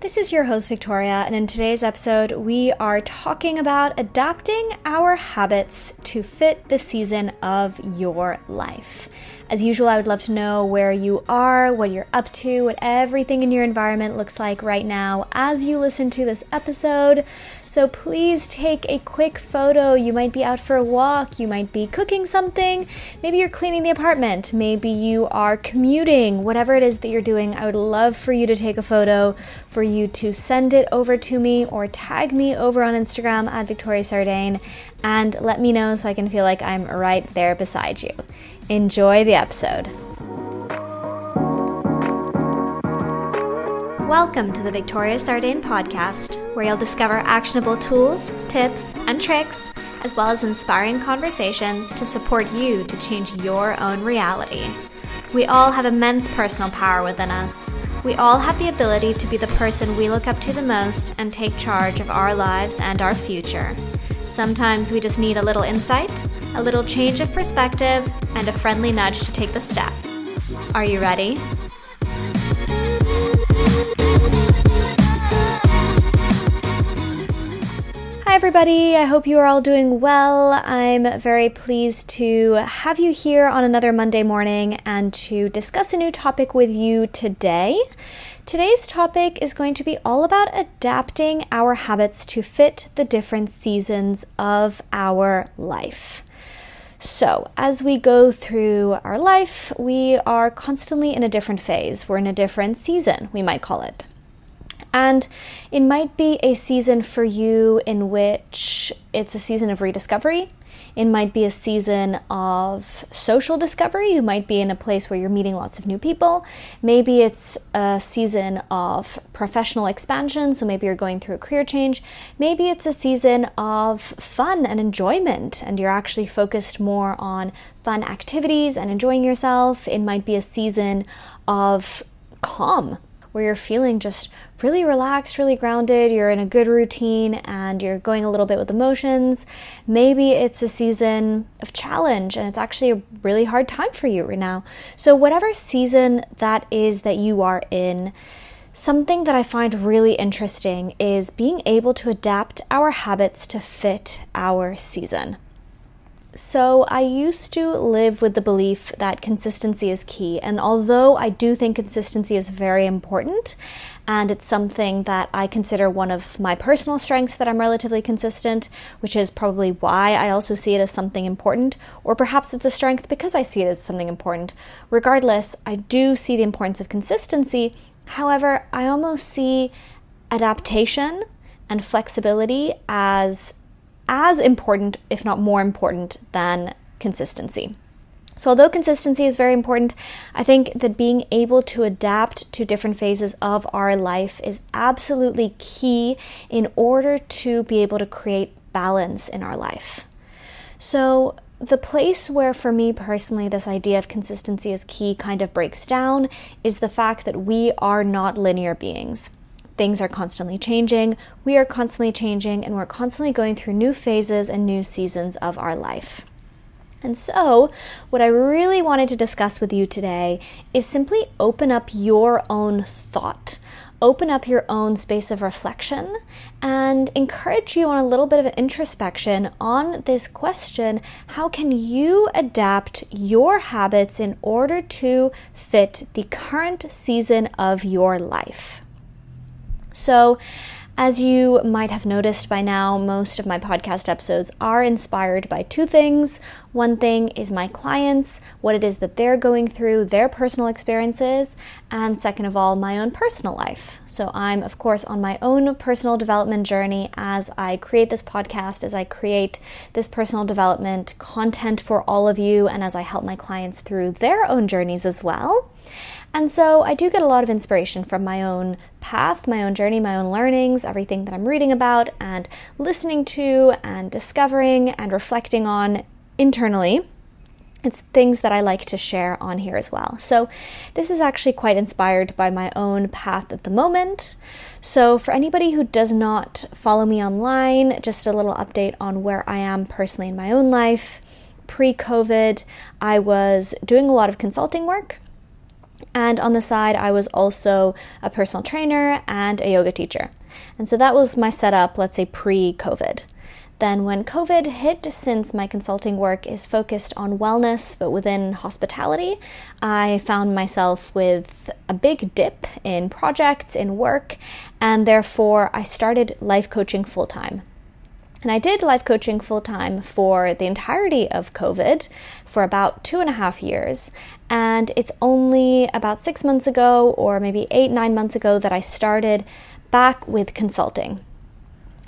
This is your host, Victoria, and in today's episode, we are talking about adapting our habits to fit the season of your life. As usual, I would love to know where you are, what you're up to, what everything in your environment looks like right now as you listen to this episode. So please take a quick photo. You might be out for a walk, you might be cooking something, maybe you're cleaning the apartment, maybe you are commuting, whatever it is that you're doing. I would love for you to take a photo, for you to send it over to me or tag me over on Instagram at Victoria Sardain and let me know so I can feel like I'm right there beside you. Enjoy the episode. Welcome to the Victoria Sardain podcast, where you'll discover actionable tools, tips, and tricks, as well as inspiring conversations to support you to change your own reality. We all have immense personal power within us. We all have the ability to be the person we look up to the most and take charge of our lives and our future. Sometimes we just need a little insight, a little change of perspective, and a friendly nudge to take the step. Are you ready? Hi, everybody. I hope you are all doing well. I'm very pleased to have you here on another Monday morning and to discuss a new topic with you today. Today's topic is going to be all about adapting our habits to fit the different seasons of our life. So, as we go through our life, we are constantly in a different phase. We're in a different season, we might call it. And it might be a season for you in which it's a season of rediscovery. It might be a season of social discovery. You might be in a place where you're meeting lots of new people. Maybe it's a season of professional expansion, so maybe you're going through a career change. Maybe it's a season of fun and enjoyment, and you're actually focused more on fun activities and enjoying yourself. It might be a season of calm where you're feeling just really relaxed, really grounded, you're in a good routine, and you're going a little bit with emotions. Maybe it's a season of challenge and it's actually a really hard time for you right now. So, whatever season that is that you are in, Something that I find really interesting is being able to adapt our habits to fit our season. So, I used to live with the belief that consistency is key. And although I do think consistency is very important, and it's something that I consider one of my personal strengths that I'm relatively consistent, which is probably why I also see it as something important, or perhaps it's a strength because I see it as something important. Regardless, I do see the importance of consistency. However, I almost see adaptation and flexibility as as important, if not more important, than consistency. So, although consistency is very important, I think that being able to adapt to different phases of our life is absolutely key in order to be able to create balance in our life. So, the place where, for me personally, this idea of consistency is key kind of breaks down is the fact that we are not linear beings. Things are constantly changing, we are constantly changing, and we're constantly going through new phases and new seasons of our life. And so, what I really wanted to discuss with you today is simply open up your own thought, open up your own space of reflection, and encourage you on a little bit of introspection on this question how can you adapt your habits in order to fit the current season of your life? So, as you might have noticed by now, most of my podcast episodes are inspired by two things. One thing is my clients, what it is that they're going through, their personal experiences, and second of all, my own personal life. So I'm, of course, on my own personal development journey as I create this podcast, as I create this personal development content for all of you, and as I help my clients through their own journeys as well. And so I do get a lot of inspiration from my own path, my own journey, my own learnings, everything that I'm reading about and listening to and discovering and reflecting on internally. It's things that I like to share on here as well. So, this is actually quite inspired by my own path at the moment. So, for anybody who does not follow me online, just a little update on where I am personally in my own life. Pre COVID, I was doing a lot of consulting work And on the side, I was also a personal trainer and a yoga teacher. And so that was my setup, let's say pre COVID. Then, when COVID hit, since my consulting work is focused on wellness but within hospitality, I found myself with a big dip in projects, in work, and therefore I started life coaching full time. And I did life coaching full time for the entirety of COVID for about two and a half years. And it's only about six months ago, or maybe eight, nine months ago, that I started back with consulting.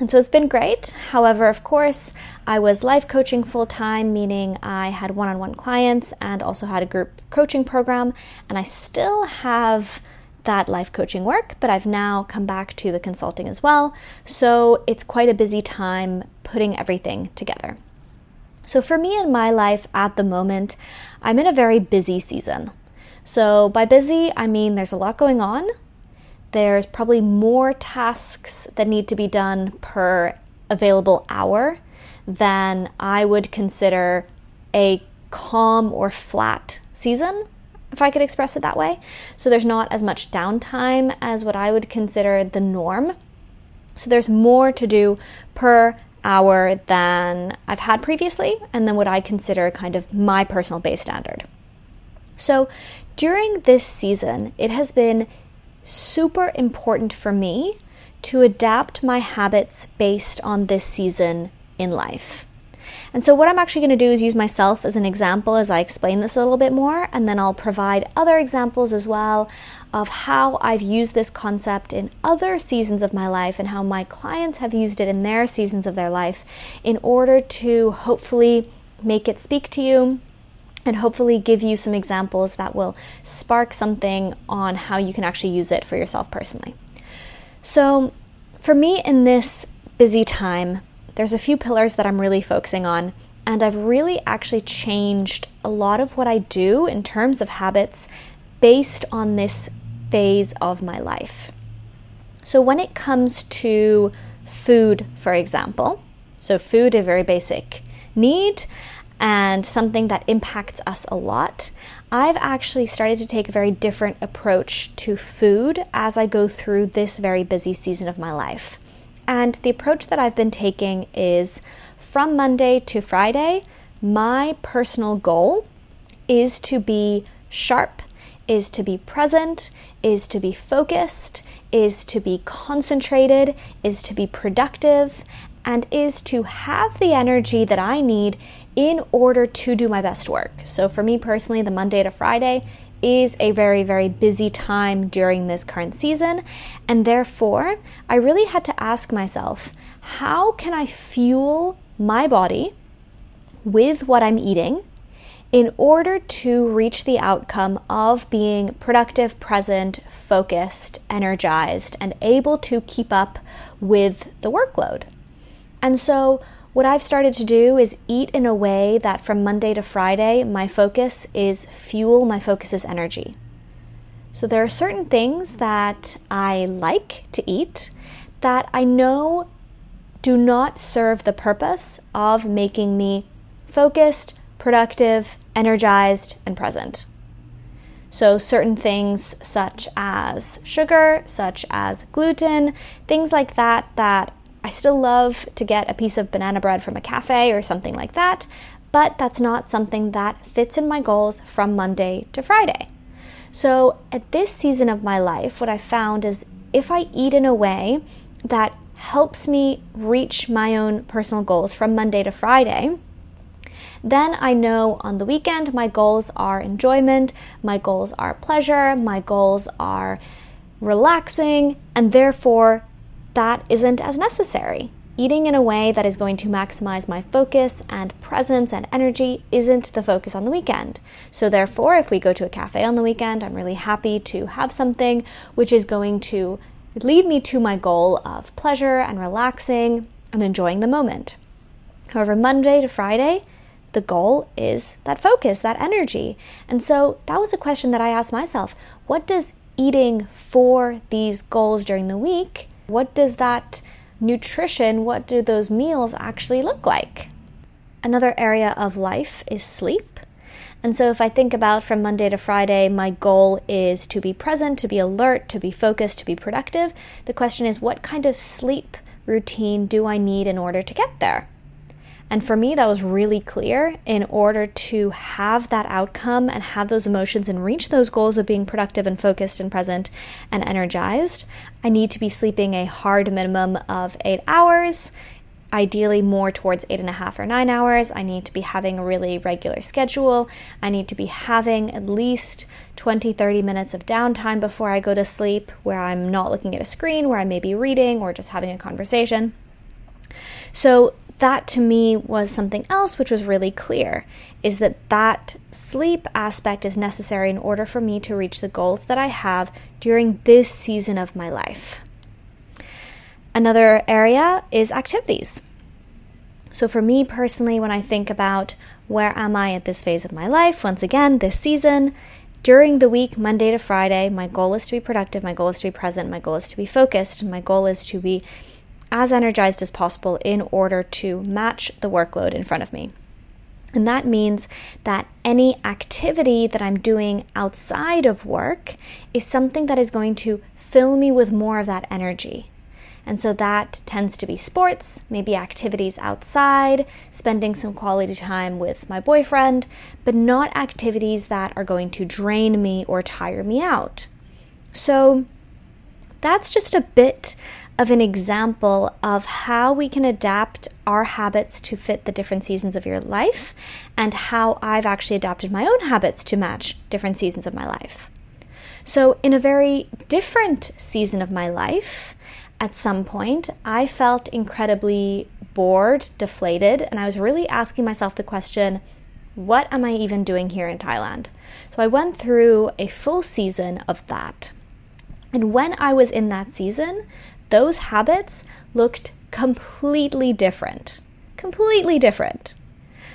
And so it's been great. However, of course, I was life coaching full time, meaning I had one on one clients and also had a group coaching program. And I still have that life coaching work, but I've now come back to the consulting as well. So it's quite a busy time putting everything together. So for me in my life at the moment, I'm in a very busy season. So by busy, I mean there's a lot going on, there's probably more tasks that need to be done per available hour than I would consider a calm or flat season, if I could express it that way. So there's not as much downtime as what I would consider the norm. So there's more to do per hour than I've had previously, and then what I consider kind of my personal base standard. So during this season, it has been super important for me to adapt my habits based on this season in life. And so, what I'm actually going to do is use myself as an example as I explain this a little bit more, and then I'll provide other examples as well of how I've used this concept in other seasons of my life and how my clients have used it in their seasons of their life in order to hopefully make it speak to you and hopefully give you some examples that will spark something on how you can actually use it for yourself personally. So, for me in this busy time, there's a few pillars that I'm really focusing on, and I've really actually changed a lot of what I do in terms of habits based on this phase of my life. So, when it comes to food, for example, so food, a very basic need, and something that impacts us a lot, I've actually started to take a very different approach to food as I go through this very busy season of my life. And the approach that I've been taking is from Monday to Friday, my personal goal is to be sharp, is to be present, is to be focused, is to be concentrated, is to be productive, and is to have the energy that I need in order to do my best work. So, for me personally, the Monday to Friday is a very, very busy time during this current season. And therefore, I really had to ask myself how can I fuel my body with what I'm eating in order to reach the outcome of being productive, present, focused, energized, and able to keep up with the workload? And so, what I've started to do is eat in a way that from Monday to Friday, my focus is fuel, my focus is energy. So there are certain things that I like to eat that I know do not serve the purpose of making me focused, productive, energized, and present. So, certain things such as sugar, such as gluten, things like that, that I still love to get a piece of banana bread from a cafe or something like that, but that's not something that fits in my goals from Monday to Friday. So, at this season of my life, what I found is if I eat in a way that helps me reach my own personal goals from Monday to Friday, then I know on the weekend my goals are enjoyment, my goals are pleasure, my goals are relaxing, and therefore that isn't as necessary. Eating in a way that is going to maximize my focus and presence and energy isn't the focus on the weekend. So, therefore, if we go to a cafe on the weekend, I'm really happy to have something which is going to lead me to my goal of pleasure and relaxing and enjoying the moment. However, Monday to Friday, the goal is that focus, that energy. And so that was a question that I asked myself what does eating for these goals during the week what does that nutrition, what do those meals actually look like? Another area of life is sleep. And so, if I think about from Monday to Friday, my goal is to be present, to be alert, to be focused, to be productive. The question is, what kind of sleep routine do I need in order to get there? And for me, that was really clear. In order to have that outcome and have those emotions and reach those goals of being productive and focused and present and energized, I need to be sleeping a hard minimum of eight hours, ideally more towards eight and a half or nine hours. I need to be having a really regular schedule. I need to be having at least 20, 30 minutes of downtime before I go to sleep where I'm not looking at a screen, where I may be reading or just having a conversation. So, that to me was something else which was really clear is that that sleep aspect is necessary in order for me to reach the goals that I have during this season of my life. Another area is activities. So, for me personally, when I think about where am I at this phase of my life, once again, this season, during the week, Monday to Friday, my goal is to be productive, my goal is to be present, my goal is to be focused, my goal is to be as energized as possible in order to match the workload in front of me. And that means that any activity that I'm doing outside of work is something that is going to fill me with more of that energy. And so that tends to be sports, maybe activities outside, spending some quality time with my boyfriend, but not activities that are going to drain me or tire me out. So that's just a bit of an example of how we can adapt our habits to fit the different seasons of your life and how I've actually adapted my own habits to match different seasons of my life. So, in a very different season of my life, at some point, I felt incredibly bored, deflated, and I was really asking myself the question what am I even doing here in Thailand? So, I went through a full season of that. And when I was in that season, those habits looked completely different. Completely different.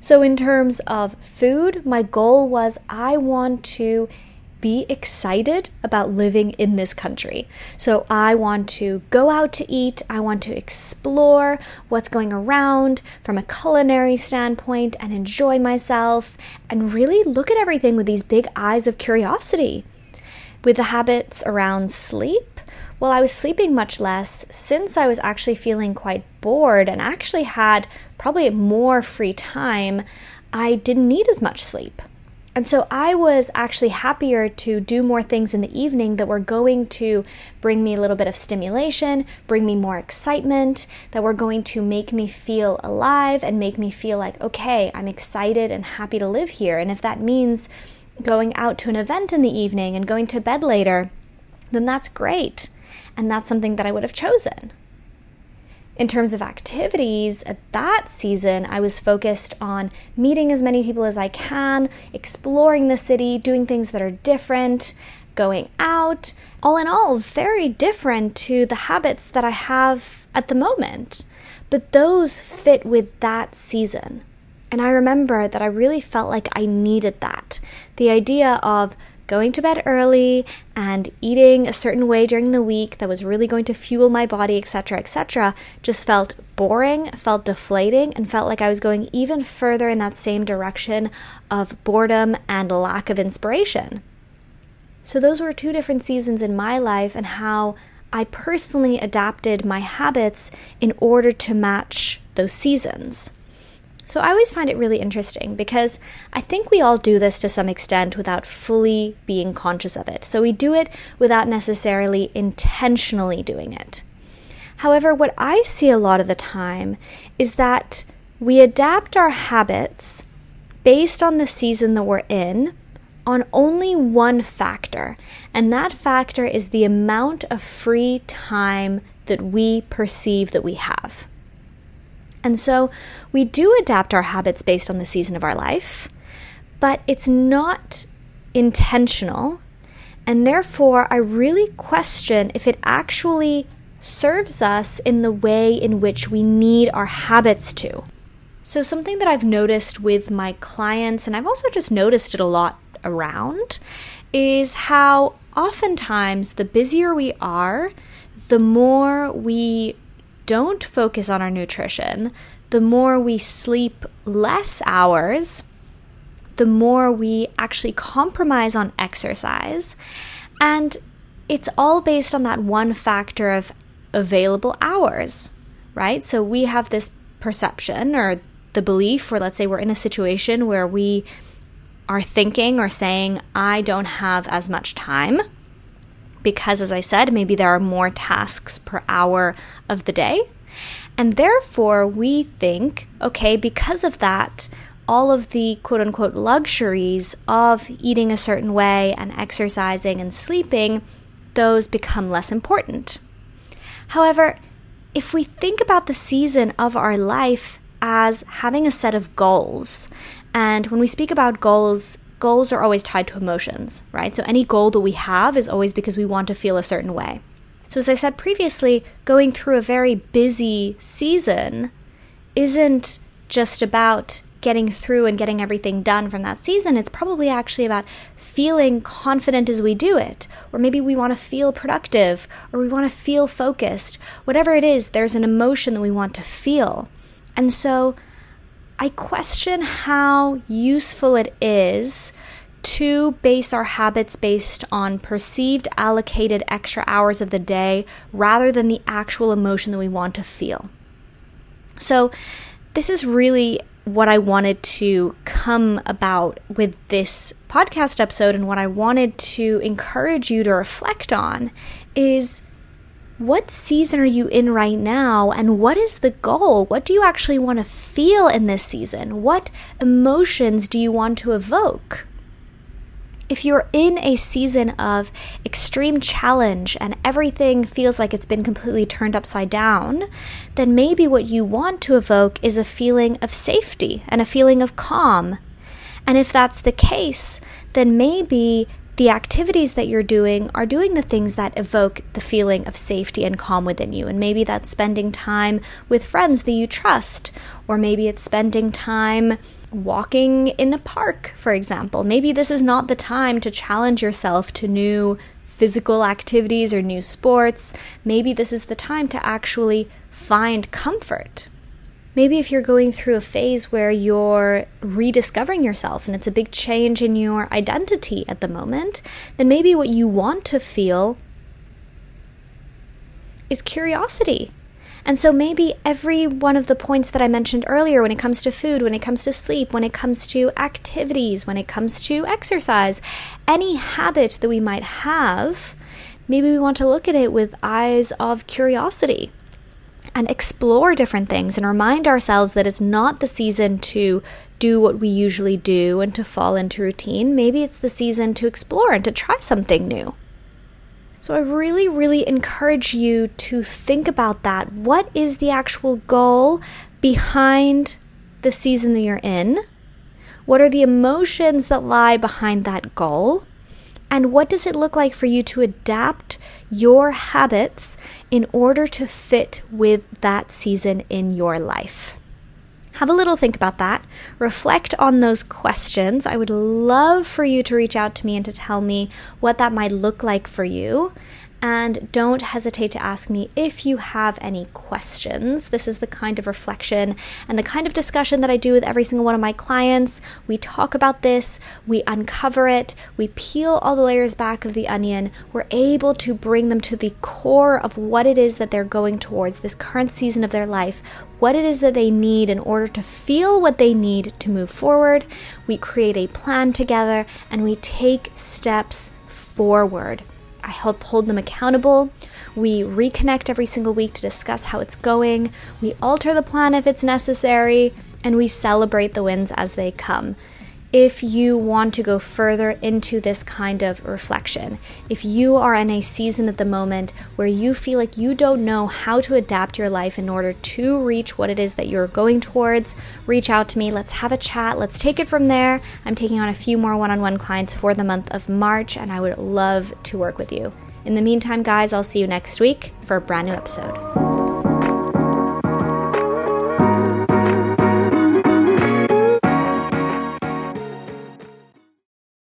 So, in terms of food, my goal was I want to be excited about living in this country. So, I want to go out to eat, I want to explore what's going around from a culinary standpoint and enjoy myself and really look at everything with these big eyes of curiosity. With the habits around sleep, well, I was sleeping much less since I was actually feeling quite bored and actually had probably more free time. I didn't need as much sleep. And so I was actually happier to do more things in the evening that were going to bring me a little bit of stimulation, bring me more excitement, that were going to make me feel alive and make me feel like, okay, I'm excited and happy to live here. And if that means going out to an event in the evening and going to bed later, then that's great and that's something that I would have chosen. In terms of activities, at that season, I was focused on meeting as many people as I can, exploring the city, doing things that are different, going out. All in all, very different to the habits that I have at the moment. But those fit with that season. And I remember that I really felt like I needed that. The idea of going to bed early and eating a certain way during the week that was really going to fuel my body, etc., etc., just felt boring, felt deflating, and felt like I was going even further in that same direction of boredom and lack of inspiration. So, those were two different seasons in my life and how I personally adapted my habits in order to match those seasons. So I always find it really interesting because I think we all do this to some extent without fully being conscious of it. So we do it without necessarily intentionally doing it. However, what I see a lot of the time is that we adapt our habits based on the season that we're in on only one factor, and that factor is the amount of free time that we perceive that we have. And so we do adapt our habits based on the season of our life, but it's not intentional. And therefore, I really question if it actually serves us in the way in which we need our habits to. So, something that I've noticed with my clients, and I've also just noticed it a lot around, is how oftentimes the busier we are, the more we don't focus on our nutrition, the more we sleep less hours, the more we actually compromise on exercise. And it's all based on that one factor of available hours, right? So we have this perception or the belief, or let's say we're in a situation where we are thinking or saying, I don't have as much time. Because, as I said, maybe there are more tasks per hour of the day. And therefore, we think, okay, because of that, all of the quote unquote luxuries of eating a certain way and exercising and sleeping, those become less important. However, if we think about the season of our life as having a set of goals, and when we speak about goals, goals are always tied to emotions, right? So any goal that we have is always because we want to feel a certain way. So, as I said previously, going through a very busy season isn't just about getting through and getting everything done from that season. It's probably actually about feeling confident as we do it. Or maybe we want to feel productive or we want to feel focused. Whatever it is, there's an emotion that we want to feel. And so I question how useful it is to base our habits based on perceived allocated extra hours of the day rather than the actual emotion that we want to feel. So, this is really what I wanted to come about with this podcast episode and what I wanted to encourage you to reflect on is what season are you in right now and what is the goal? What do you actually want to feel in this season? What emotions do you want to evoke? If you're in a season of extreme challenge and everything feels like it's been completely turned upside down, then maybe what you want to evoke is a feeling of safety and a feeling of calm. And if that's the case, then maybe the activities that you're doing are doing the things that evoke the feeling of safety and calm within you. And maybe that's spending time with friends that you trust, or maybe it's spending time walking in a park, for example. Maybe this is not the time to challenge yourself to new physical activities or new sports. Maybe this is the time to actually find comfort. Maybe if you're going through a phase where you're rediscovering yourself and it's a big change in your identity at the moment, then maybe what you want to feel is curiosity. And so maybe every one of the points that I mentioned earlier when it comes to food, when it comes to sleep, when it comes to activities, when it comes to exercise, any habit that we might have, maybe we want to look at it with eyes of curiosity and explore different things and remind ourselves that it's not the season to do what we usually do and to fall into routine. Maybe it's the season to explore and to try something new. So I really, really encourage you to think about that. What is the actual goal behind the season that you're in? What are the emotions that lie behind that goal? And what does it look like for you to adapt your habits in order to fit with that season in your life? Have a little think about that. Reflect on those questions. I would love for you to reach out to me and to tell me what that might look like for you. And don't hesitate to ask me if you have any questions. This is the kind of reflection and the kind of discussion that I do with every single one of my clients. We talk about this, we uncover it, we peel all the layers back of the onion. We're able to bring them to the core of what it is that they're going towards this current season of their life, what it is that they need in order to feel what they need to move forward. We create a plan together and we take steps forward. I help hold them accountable. We reconnect every single week to discuss how it's going. We alter the plan if it's necessary, and we celebrate the wins as they come if you want to go further into this kind of reflection. If you are in a season at the moment where you feel like you don't know how to adapt your life in order to reach what it is that you're going towards, reach out to me. Let's have a chat. Let's take it from there. I'm taking on a few more one on one clients for the month of March, and I would love to work with you. In the meantime, guys, I'll see you next week for a brand new episode.